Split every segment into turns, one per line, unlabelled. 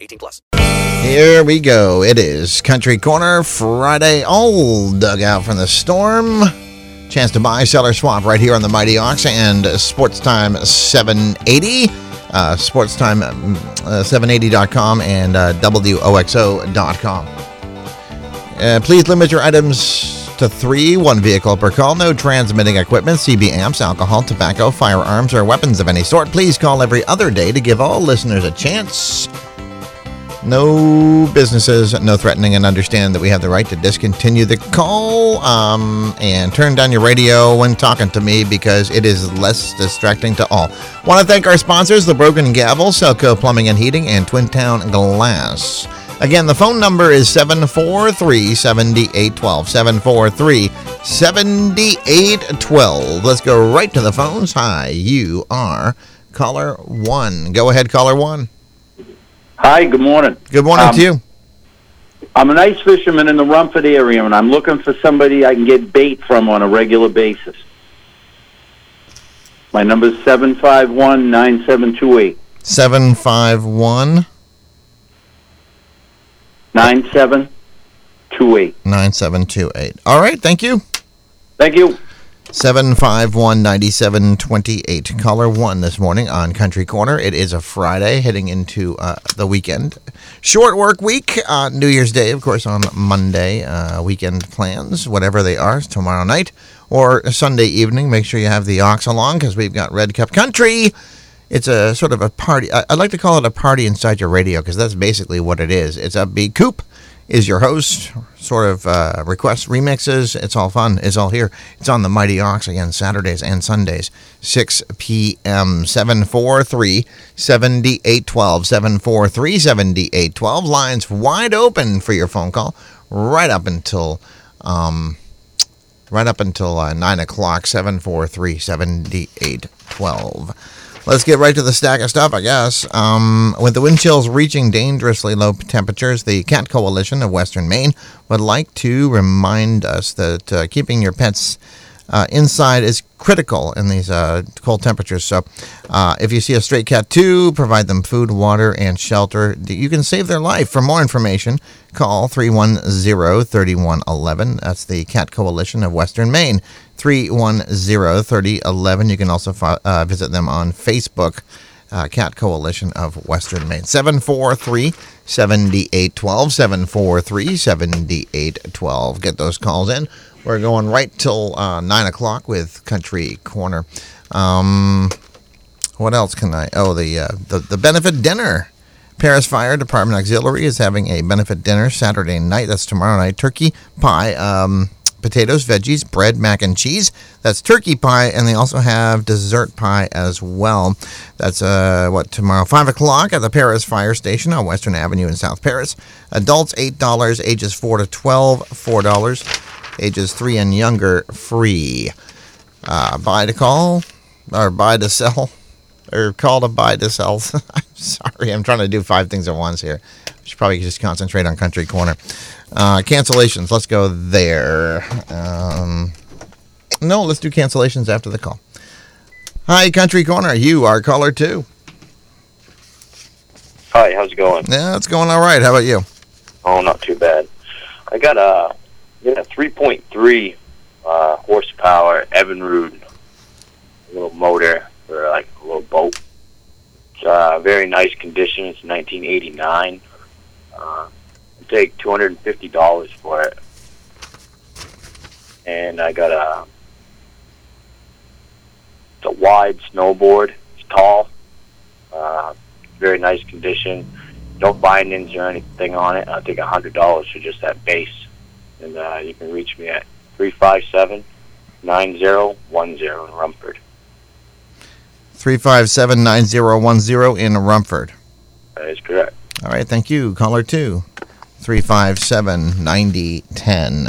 18 plus.
Here we go. It is Country Corner Friday. All dug out from the storm. Chance to buy, sell, or swap right here on the Mighty Ox and Sports Time 780. Uh, SportsTime780.com and uh, WOXO.com. Uh, please limit your items to three, one vehicle per call, no transmitting equipment, CB amps, alcohol, tobacco, firearms, or weapons of any sort. Please call every other day to give all listeners a chance. No businesses, no threatening, and understand that we have the right to discontinue the call um, and turn down your radio when talking to me because it is less distracting to all. Want to thank our sponsors, The Broken Gavel, Selco Plumbing and Heating, and Twin Town Glass. Again, the phone number is 743 7812. 743 7812. Let's go right to the phones. Hi, you are caller one. Go ahead, caller one.
Hi, good morning.
Good morning
Um,
to you.
I'm an ice fisherman in the Rumford area, and I'm looking for somebody I can get bait from on a regular basis. My number is 751 9728.
751
9728.
9728. All right, thank you.
Thank you.
751 9728. Caller one this morning on Country Corner. It is a Friday heading into uh, the weekend. Short work week. Uh, New Year's Day, of course, on Monday. Uh, weekend plans, whatever they are, tomorrow night or Sunday evening. Make sure you have the ox along because we've got Red Cup Country. It's a sort of a party. I, I like to call it a party inside your radio because that's basically what it is. It's a big coop is your host, sort of uh, requests, remixes. It's all fun. It's all here. It's on the Mighty Ox again, Saturdays and Sundays, 6 p.m. 743 7812. 743 7812. Lines wide open for your phone call right up until. Um, right up until uh, 9 o'clock, 743 7812. Let's get right to the stack of stuff, I guess. Um, with the wind chills reaching dangerously low temperatures, the Cat Coalition of Western Maine would like to remind us that uh, keeping your pets uh, inside is critical in these uh, cold temperatures. So, uh, if you see a stray cat too, provide them food, water, and shelter. You can save their life. For more information, call 310 3111. That's the Cat Coalition of Western Maine. 310 3011. You can also uh, visit them on Facebook. Uh, Cat Coalition of Western Maine. 743 7812. 743 7812. Get those calls in. We're going right till uh, 9 o'clock with Country Corner. Um, what else can I? Oh, the, uh, the, the benefit dinner. Paris Fire Department Auxiliary is having a benefit dinner Saturday night. That's tomorrow night. Turkey pie, um, potatoes, veggies, bread, mac and cheese. That's turkey pie, and they also have dessert pie as well. That's uh, what tomorrow, five o'clock at the Paris Fire Station on Western Avenue in South Paris. Adults eight dollars, ages four to twelve, four dollars, ages three and younger free. Uh, buy to call or buy to sell or call to buy to sell. I'm sorry, I'm trying to do five things at once here. I should probably just concentrate on Country Corner. Uh, cancellations, let's go there. Um, no, let's do cancellations after the call. Hi, Country Corner. You are caller two.
Hi, how's it going?
Yeah, it's going all right. How about you?
Oh, not too bad. I got a a 3.3 uh, horsepower Evinrude little motor for like a little boat. It's uh, very nice condition. It's 1989. Uh, I'll take $250 for it. And I got a it's a wide snowboard. It's tall. Uh, very nice condition. No bindings or anything on it. I'll take a hundred dollars for just that base. And uh, you can reach me at three five seven nine zero one zero in Rumford.
357 9010 in Rumford.
That is correct.
All right, thank you. Caller two, three five seven ninety ten.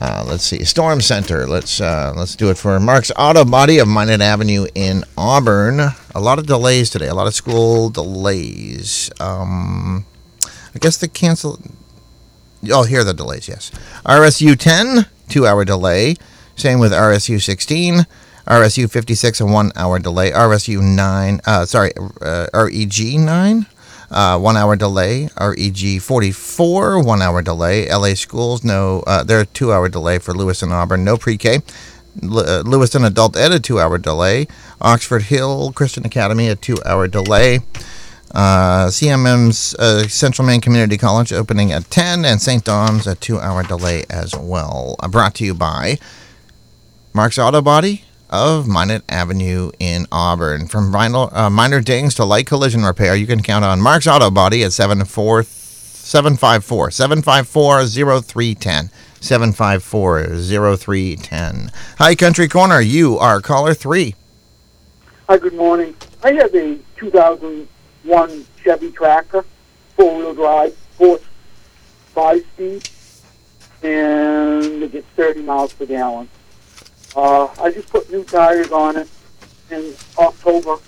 Uh, let's see, Storm Center. Let's uh, let's do it for Mark's Auto Body of Minot Avenue in Auburn. A lot of delays today. A lot of school delays. Um, I guess the cancel. Oh, here are the delays. Yes, RSU 10, two hour delay. Same with RSU sixteen. RSU 56, a one hour delay. RSU 9, uh, sorry, uh, REG 9, uh, one hour delay. REG 44, one hour delay. LA schools, no, uh, they're a two hour delay for Lewiston Auburn, no pre K. L- Lewiston Adult Ed, a two hour delay. Oxford Hill Christian Academy, a two hour delay. Uh, CMM's uh, Central Maine Community College opening at 10, and St. Dom's a two hour delay as well. Uh, brought to you by Mark's Auto Body of Minot Avenue in Auburn. From vinyl, uh, minor dings to light collision repair, you can count on Mark's Auto Body at 74 754 754 0310. 754 0310. Hi, Country Corner. You are caller three.
Hi, good morning. I have a 2001 Chevy Tracker, four-wheel drive, horse, five-speed, and it gets 30 miles per gallon. Uh, I just put new tires on it in October.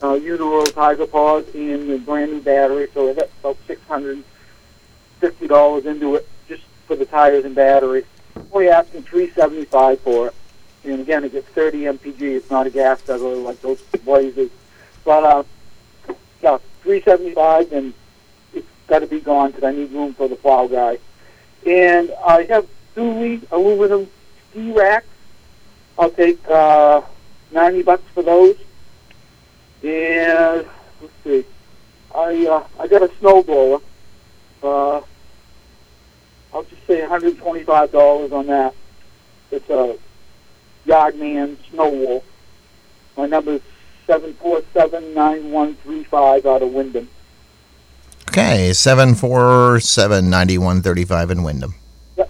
Uh, Uniroyal Tiger Paws and a brand new battery, so I got about $650 into it just for the tires and battery. Only asking 375 for it and again, it gets 30 mpg. It's not a gas guzzler like those blazers. But uh, 375, and it's got to be gone because I need room for the plow guy. And I have Thule aluminum ski racks. I'll take uh, 90 bucks for those. And let's see, I uh, I got a snowblower. Uh, I'll just say $125 on that. It's a Yardman Snow Wolf. My number is 747-9135 out of Windham.
Okay, 747 9135 in
Windham.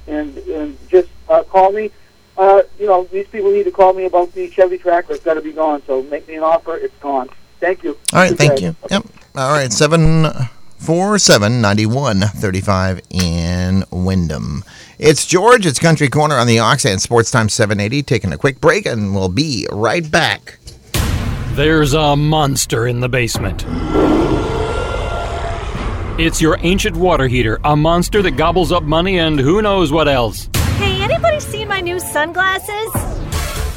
And, and just uh, call me. Uh, you know, these people need to call me about the Chevy Tracker. It's got to be gone. So make me an offer. It's gone. Thank you.
All right,
Good
thank
day.
you. Yep. All right, 747 9135 in Windham. It's George. It's Country Corner on the Ox and Sports Time 780. Taking a quick break, and we'll be right back.
There's a monster in the basement. It's your ancient water heater, a monster that gobbles up money and who knows what else.
Hey, anybody seen my new sunglasses?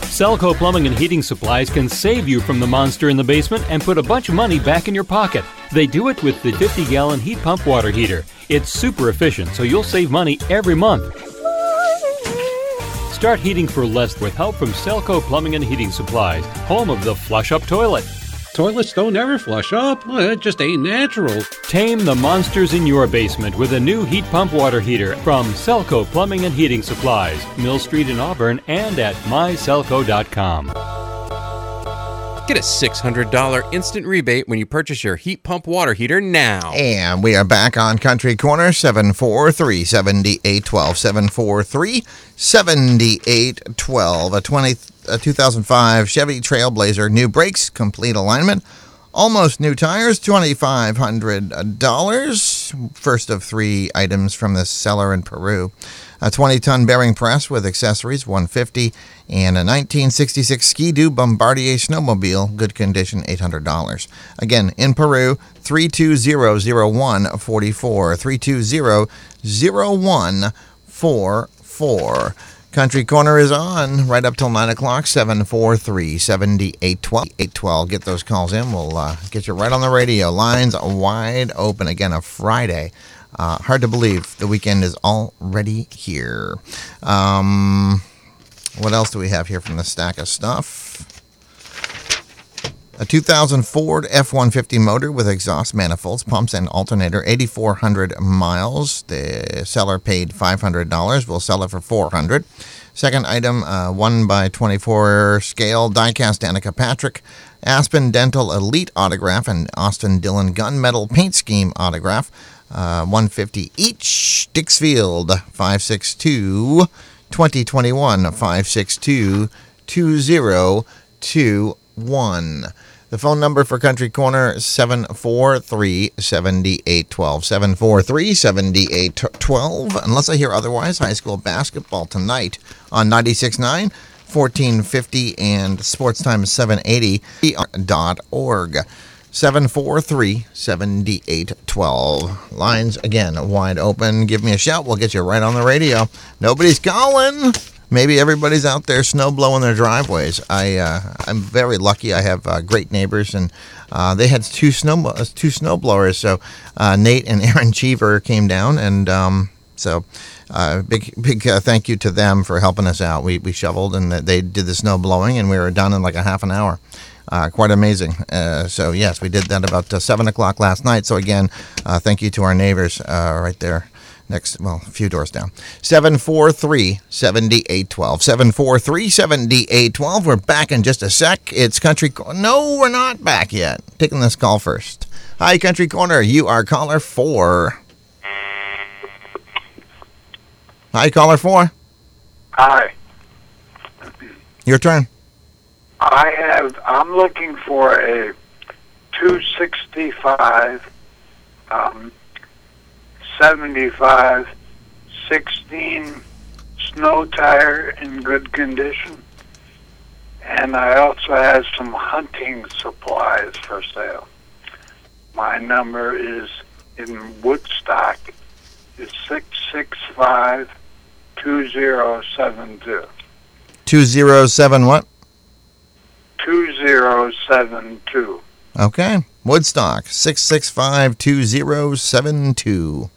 Selco Plumbing and Heating Supplies can save you from the monster in the basement and put a bunch of money back in your pocket. They do it with the 50 gallon heat pump water heater. It's super efficient, so you'll save money every month. Start heating for less with help from Selco Plumbing and Heating Supplies, home of the flush up toilet.
Toilets don't ever flush up. Well, it just ain't natural.
Tame the monsters in your basement with a new heat pump water heater from Selco Plumbing and Heating Supplies, Mill Street in Auburn, and at myselco.com.
Get a $600 instant rebate when you purchase your heat pump water heater now.
And we are back on Country Corner 743 7812. 743 7812. A 20, a 2005 Chevy Trailblazer, new brakes, complete alignment, almost new tires, $2,500. First of three items from the seller in Peru. A 20 ton bearing press with accessories, 150 and a 1966 Ski-Doo Bombardier snowmobile, good condition, $800. Again, in Peru, 320-0144, 320-0144. Country Corner is on right up till 9 o'clock, 743 7812. Get those calls in. We'll uh, get you right on the radio. Lines wide open. Again, a Friday. Uh, hard to believe the weekend is already here. Um, what else do we have here from the stack of stuff? A 2000 Ford F 150 motor with exhaust manifolds, pumps, and alternator, 8,400 miles. The seller paid $500. We'll sell it for 400 Second item, uh, 1 by 24 scale diecast Danica Patrick, Aspen Dental Elite autograph, and Austin Dillon Gunmetal paint scheme autograph. Uh, 150 each. Dixfield 562 2021 562 2021. The phone number for Country Corner 743 7812. 743 7812. Unless I hear otherwise, high school basketball tonight on 96.9, 1450, and Sports Time 780 dot org. 743 7812. Lines again wide open. Give me a shout. We'll get you right on the radio. Nobody's calling. Maybe everybody's out there snow blowing their driveways. I uh, I'm very lucky. I have uh, great neighbors, and uh, they had two snow two snow blowers. So uh, Nate and Aaron Cheever came down, and um, so uh, big big uh, thank you to them for helping us out. We we shoveled, and they did the snow blowing, and we were done in like a half an hour. Uh, quite amazing. Uh, so yes, we did that about uh, seven o'clock last night. So again, uh, thank you to our neighbors uh, right there. Next, well, a few doors down. 743 7812. 743 7812. We're back in just a sec. It's Country Corner. No, we're not back yet. Taking this call first. Hi, Country Corner. You are caller four. Hi, caller four.
Hi.
Your turn.
I have. I'm looking for a 265, um, 75, 16 snow tire in good condition, and I also have some hunting supplies for sale. My number is in Woodstock is six six five two zero seven two.
207 what?
2072.
Okay. Woodstock, 665 2072.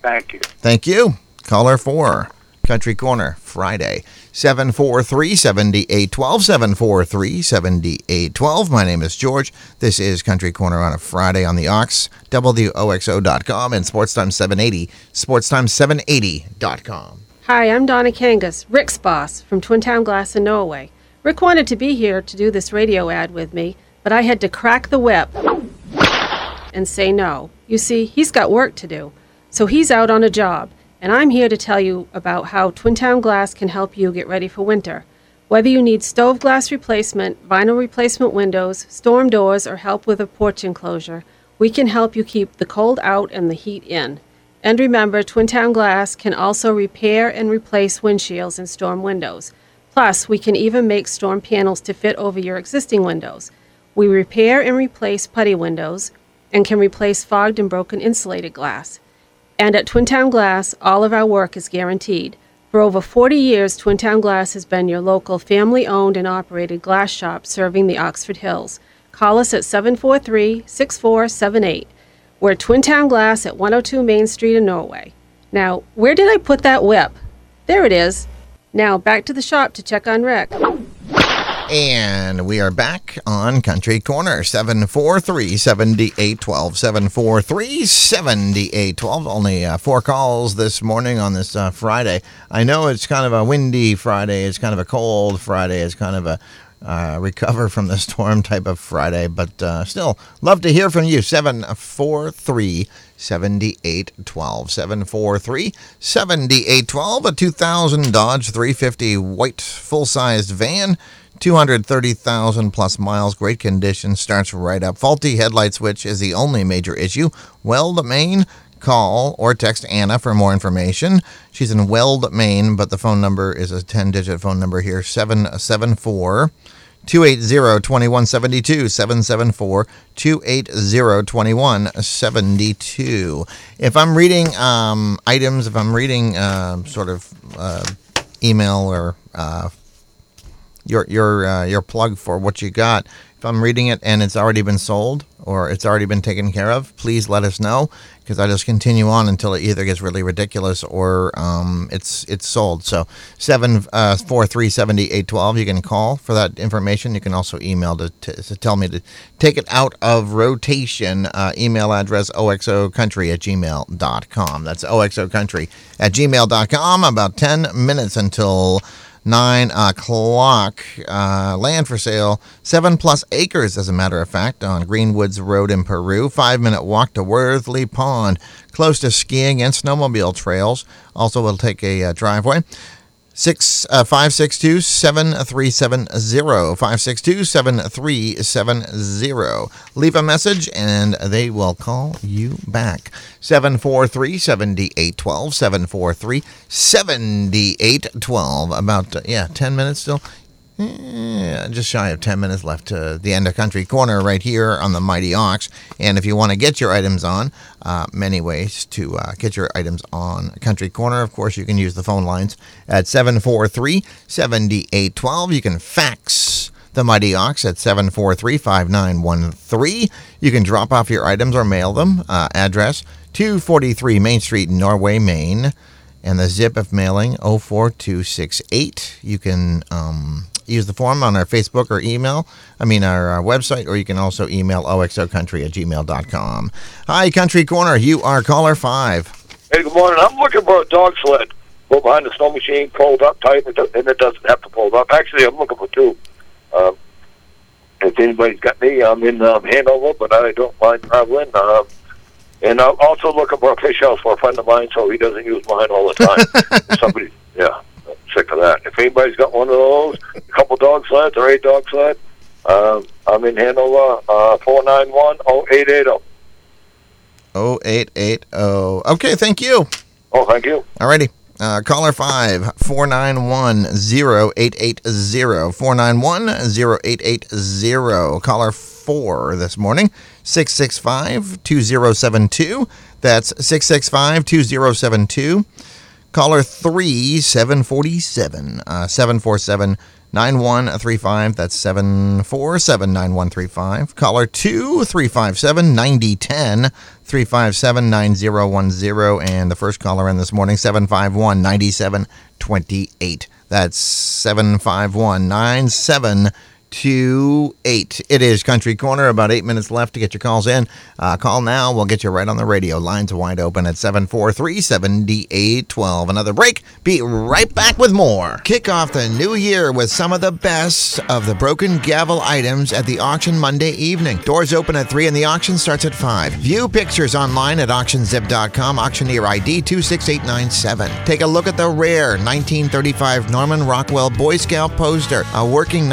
Thank you.
Thank you. Caller 4, Country Corner, Friday, 743 7812. 743 7812. My name is George. This is Country Corner on a Friday on the Ox, WOXO.com, and Sportstime 780, Sportstime780.com.
Hi, I'm Donna Kangas, Rick's boss from Twin Town Glass in Norway. Rick wanted to be here to do this radio ad with me, but I had to crack the whip and say no. You see, he's got work to do, so he's out on a job, and I'm here to tell you about how Twin Town Glass can help you get ready for winter. Whether you need stove glass replacement, vinyl replacement windows, storm doors, or help with a porch enclosure, we can help you keep the cold out and the heat in. And remember, Twin Town Glass can also repair and replace windshields and storm windows. Plus, we can even make storm panels to fit over your existing windows. We repair and replace putty windows and can replace fogged and broken insulated glass. And at Twin Town Glass, all of our work is guaranteed. For over 40 years, Twin Town Glass has been your local family owned and operated glass shop serving the Oxford Hills. Call us at 743 6478. We're Twin Town Glass at 102 Main Street in Norway. Now, where did I put that whip? There it is. Now, back to the shop to check on Rick.
And we are back on Country Corner, 743 7812. 743 7812. Only uh, four calls this morning on this uh, Friday. I know it's kind of a windy Friday, it's kind of a cold Friday, it's kind of a uh, recover from the storm type of Friday, but uh, still, love to hear from you. 743 7812. 743 7812. A 2000 Dodge 350 white full sized van. 230,000 plus miles, great condition, starts right up. Faulty headlight switch is the only major issue. Weld, Maine, call or text Anna for more information. She's in Weld, Maine, but the phone number is a 10 digit phone number here 774 280 2172. 774 280 2172. If I'm reading um, items, if I'm reading uh, sort of uh, email or uh, your your uh, your plug for what you got. If I'm reading it and it's already been sold or it's already been taken care of, please let us know because I just continue on until it either gets really ridiculous or um, it's it's sold. So seven uh, four three seventy eight twelve. You can call for that information. You can also email to, to, to tell me to take it out of rotation. Uh, email address oxocountry at gmail.com. That's oxocountry at gmail.com. About ten minutes until nine o'clock. Uh, land for sale, seven plus acres, as a matter of fact, on Greenwoods Road in Peru. Five minute walk to Worthley Pond, close to skiing and snowmobile trails. Also, will take a uh, driveway. Six uh, five six two seven three seven zero five six two seven three seven zero. Leave a message and they will call you back. 743 7812 743 7812. About uh, yeah, ten minutes still. Yeah, just shy of 10 minutes left to the end of Country Corner right here on the Mighty Ox. And if you want to get your items on, uh, many ways to uh, get your items on Country Corner. Of course, you can use the phone lines at 743 7812. You can fax the Mighty Ox at 743 5913. You can drop off your items or mail them. Uh, address 243 Main Street, Norway, Maine. And the zip of mailing 04268. You can um, use the form on our Facebook or email, I mean our, our website, or you can also email oxocountry at gmail.com. Hi, Country Corner. You are caller five.
Hey, good morning. I'm looking for a dog sled. Go behind the snow machine, pulled up tight, and it- doesn't have to pull up. Actually, I'm looking for two. Um, if anybody's got me, I'm in um, Hanover, but I don't mind traveling. Um, and I'm also looking for a fish house for a friend of mine, so he doesn't use mine all the time. Somebody, yeah, sick of that. If anybody's got one of those, a couple dog sleds or a dog sled, um, I'm in Hanover, uh, four nine one oh eight eight zero.
0880. Okay, thank you.
Oh, thank you.
Alrighty. Uh, caller 5 491 0880 491 0880. Caller 4 this morning 665 2072. That's 665 2072. Caller 3 747 uh, 747 9135. That's 747 9135. Caller 2 357 9010 357 9010. And the first caller in this morning 751 9728. That's 751 9728. It is Country Corner. About eight minutes left to get your calls in. Uh, call now. We'll get you right on the radio. Lines wide open at 743 7812. Another break. Be right back with more. Kick off the new year with some of the best of the broken gavel items at the auction Monday evening. Doors open at 3 and the auction starts at 5. View pictures online at auctionzip.com, auctioneer ID 26897. Take a look at the rare 1935 Norman Rockwell Boy Scout poster, a working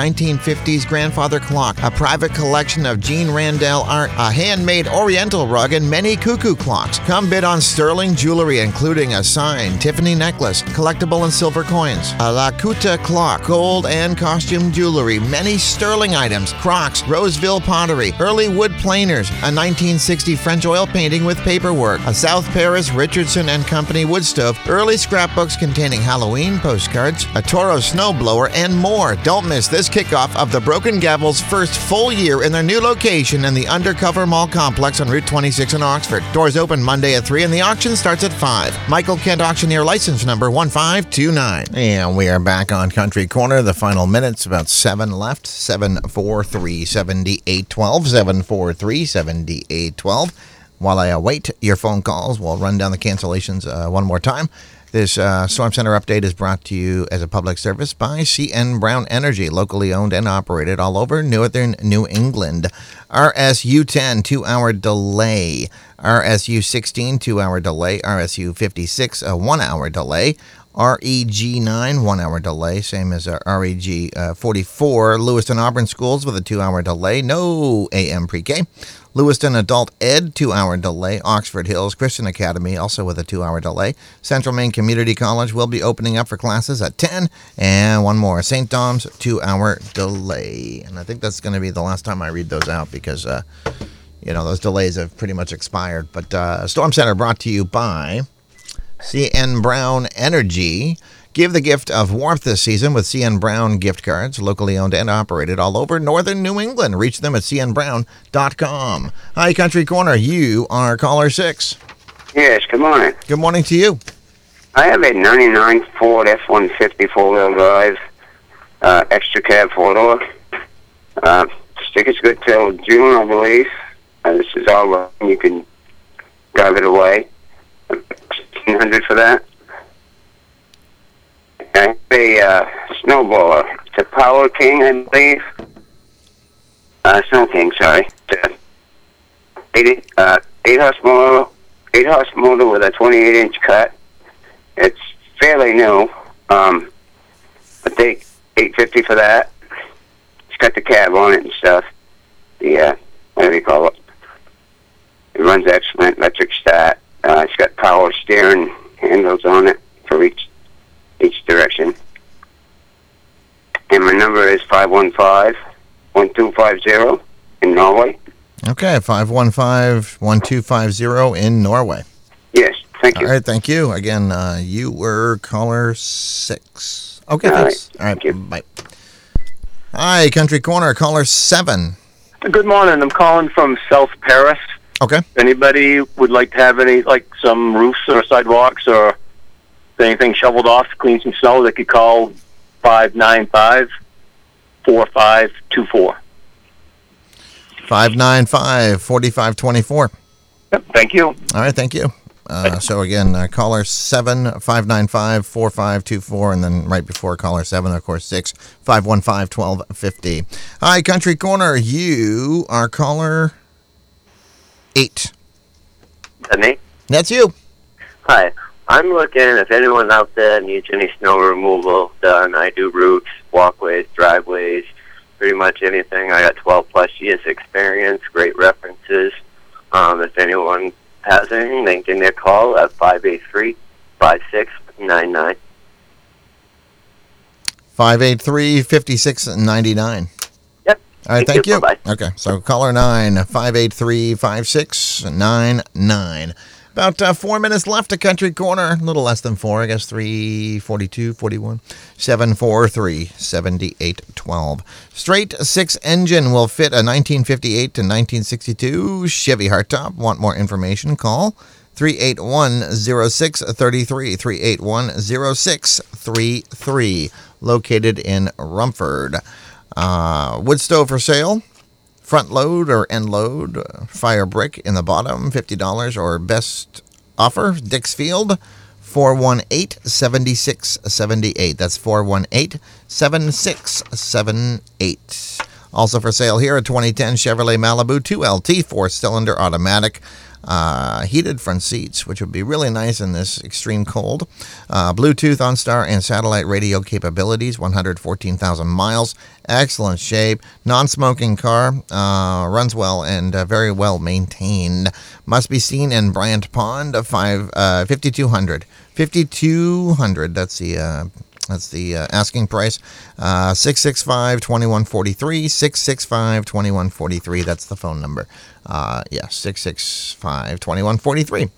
1950s grandfather clock, a private collection of Jean Randell art, a handmade oriental rug, and many cuckoo clocks. Come bid on sterling jewelry, including a signed Tiffany necklace, collectible and silver coins, a Lakuta clock, gold and costume jewelry, many sterling items, Crocs, Roseville pottery, early wood planers, a 1960 French oil painting with paperwork, a South Paris Richardson and Company wood stove, early scrapbooks containing Halloween postcards, a Toro snowblower, and more. Don't miss this kickoff of the Broken Gavel's first full year in their new location in the Undercover Mall complex on Route 26 in Oxford. Doors open Monday at 3 and the auction starts at 5. Michael Kent Auctioneer license number 1529. And we are back on Country Corner. The final minutes, about 7 left. 743 7812. 743 7812. While I await your phone calls, we'll run down the cancellations uh, one more time. This uh, Storm Center update is brought to you as a public service by CN Brown Energy, locally owned and operated all over northern New England. RSU 10, two hour delay. RSU 16, two hour delay. RSU 56, a one hour delay. REG 9, one hour delay, same as uh, REG uh, 44. Lewiston Auburn Schools with a two hour delay, no AM pre K. Lewiston Adult Ed, two hour delay. Oxford Hills Christian Academy, also with a two hour delay. Central Maine Community College will be opening up for classes at 10. And one more, St. Dom's, two hour delay. And I think that's going to be the last time I read those out because, uh, you know, those delays have pretty much expired. But uh, Storm Center brought to you by. CN Brown Energy. Give the gift of warmth this season with CN Brown gift cards, locally owned and operated all over northern New England. Reach them at cnbrown.com. Hi, Country Corner. You are caller six.
Yes, good morning.
Good morning to you.
I have a 99 Ford F-150 four-wheel drive, uh, extra cab four-door. Uh, sticker's good till June, I believe. Uh, this is all right. You can drive it away. 1600 for that. I have a uh, snowblower. It's a Power King, I believe. Uh, Snow King, sorry. Eight, uh, eight horse motor, eight horse motor with a 28 inch cut. It's fairly new. Um, I think eight fifty for that. It's got the cab on it and stuff. Uh, whatever you call it. It runs excellent, electric start. Uh, it's got power steering handles on it for each each direction. And my number is five one five one two five zero in Norway.
Okay, 515-1250 in Norway.
Yes, thank you.
All right, thank you. Again, uh, you were caller six. Okay,
All
thanks. All right, bye. Hi, Country Corner, caller seven.
Good morning. I'm calling from South Paris.
Okay.
Anybody would like to have any, like some roofs or sidewalks or anything shoveled off to clean some snow, they could call 595 4524.
595-4524.
Yep, thank you.
All right, thank you. Uh, so again, uh, caller seven five nine five four five two four, and then right before caller seven, of course, six five one five twelve fifty. Hi, Country Corner. You are caller eight.
That me?
That's you.
Hi. I'm looking if anyone out there needs any snow removal done. I do roofs, walkways, driveways, pretty much anything. I got 12 plus years experience, great references. Um, if anyone has anything, they can give me a call at 583 5699.
583 5699.
Yep.
All right,
thank,
thank
you.
you. Okay, so caller 9 583 5699. About uh, four minutes left to Country Corner. A little less than four, I guess. 342, 41, 743, 7812. Straight six engine will fit a 1958 to 1962 Chevy hardtop. Want more information? Call 381 0633. 381 0633. Located in Rumford. Uh, wood stove for sale. Front load or end load. uh, Fire brick in the bottom. $50 or best offer. Dixfield. 418 7678. That's 418 7678. Also for sale here a 2010 Chevrolet Malibu 2LT four cylinder automatic. Uh, heated front seats, which would be really nice in this extreme cold. Uh, Bluetooth, OnStar, and satellite radio capabilities, 114,000 miles. Excellent shape. Non smoking car. Uh, runs well and uh, very well maintained. Must be seen in Bryant Pond, uh, five, uh, 5200. 5200 That's the. Uh, that's the uh, asking price. Uh, 665 2143. 665 2143. That's the phone number. Uh, yes, 665 2143.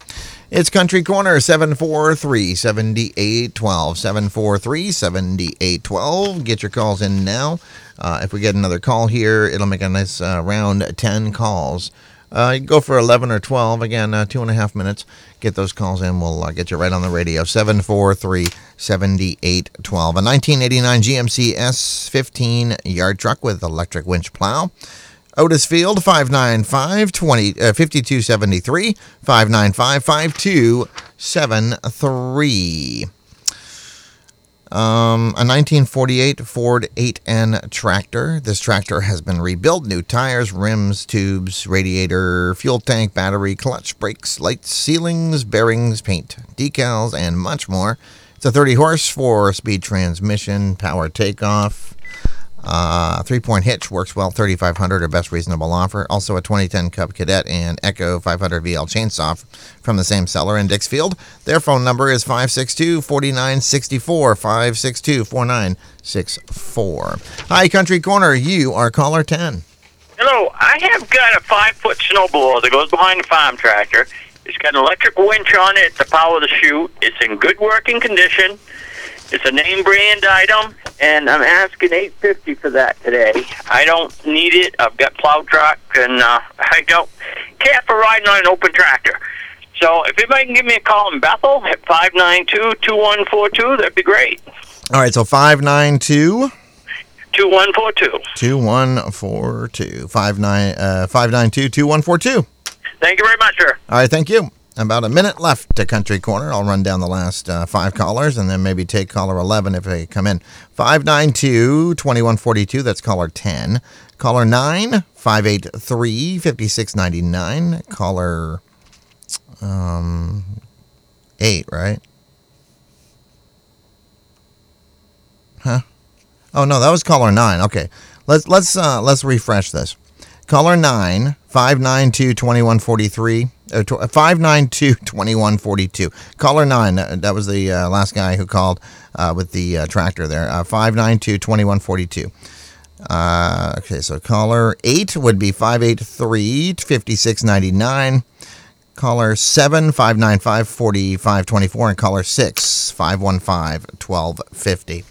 It's Country Corner 743 7812. 743 7812. Get your calls in now. Uh, if we get another call here, it'll make a nice uh, round 10 calls. Uh, you can go for 11 or 12. Again, uh, two and a half minutes. Get those calls in. We'll uh, get you right on the radio. 743 7812. A 1989 GMC S15 yard truck with electric winch plow. Otisfield, 595 20, uh, 5273, 595 5273. Um, a 1948 Ford 8N tractor. This tractor has been rebuilt. New tires, rims, tubes, radiator, fuel tank, battery, clutch, brakes, lights, ceilings, bearings, paint, decals, and much more. It's a 30 horse, four speed transmission, power takeoff. Uh, three point hitch works well, 3500 or best reasonable offer. Also a 2010 Cub Cadet and Echo 500 VL chainsaw from the same seller in Dixfield. Their phone number is 562 4964. 562 4964. Hi, Country Corner. You are caller 10.
Hello, I have got a five foot snowblower that goes behind the farm tractor. It's got an electric winch on it to power the chute. It's in good working condition. It's a name brand item, and I'm asking eight fifty for that today. I don't need it. I've got plow truck, and uh, I don't care for riding on an open tractor. So if anybody can give me a call in Bethel at five nine two two one four two, that'd be great.
All right, so 592
Two one four two.
2142. 59, uh, 592 2142.
Thank you very much, sir.
All right, thank you. About a minute left to Country Corner. I'll run down the last uh, five callers and then maybe take caller 11 if they come in. 592 2142, that's caller 10. Caller 9, 583 5699. Caller um, 8, right? Huh? Oh no, that was caller nine. Okay, let's let's uh, let's refresh this. Caller nine five nine two twenty one forty three. Uh, one forty two. Caller nine. uh, That was the uh, last guy who called uh, with the uh, tractor there. Uh, five nine two twenty one forty two. Uh, okay, so caller eight would be 583 5699. Caller 7 595 4524. And caller 6 515 1250.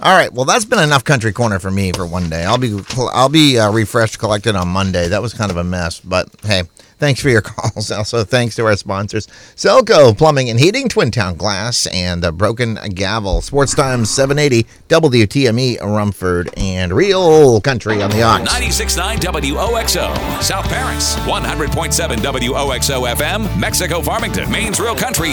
All right, well, that's been enough country corner for me for one day. I'll be I'll be uh, refreshed, collected on Monday. That was kind of a mess, but hey, thanks for your calls. Also, thanks to our sponsors, Selco Plumbing and Heating, Twin Town Glass, and uh, Broken Gavel. Sports Times 780, WTME, Rumford, and Real Country on the Ox.
96.9 WOXO, South Paris, 100.7 WOXO FM, Mexico Farmington, Maine's Real Country.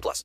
18 plus.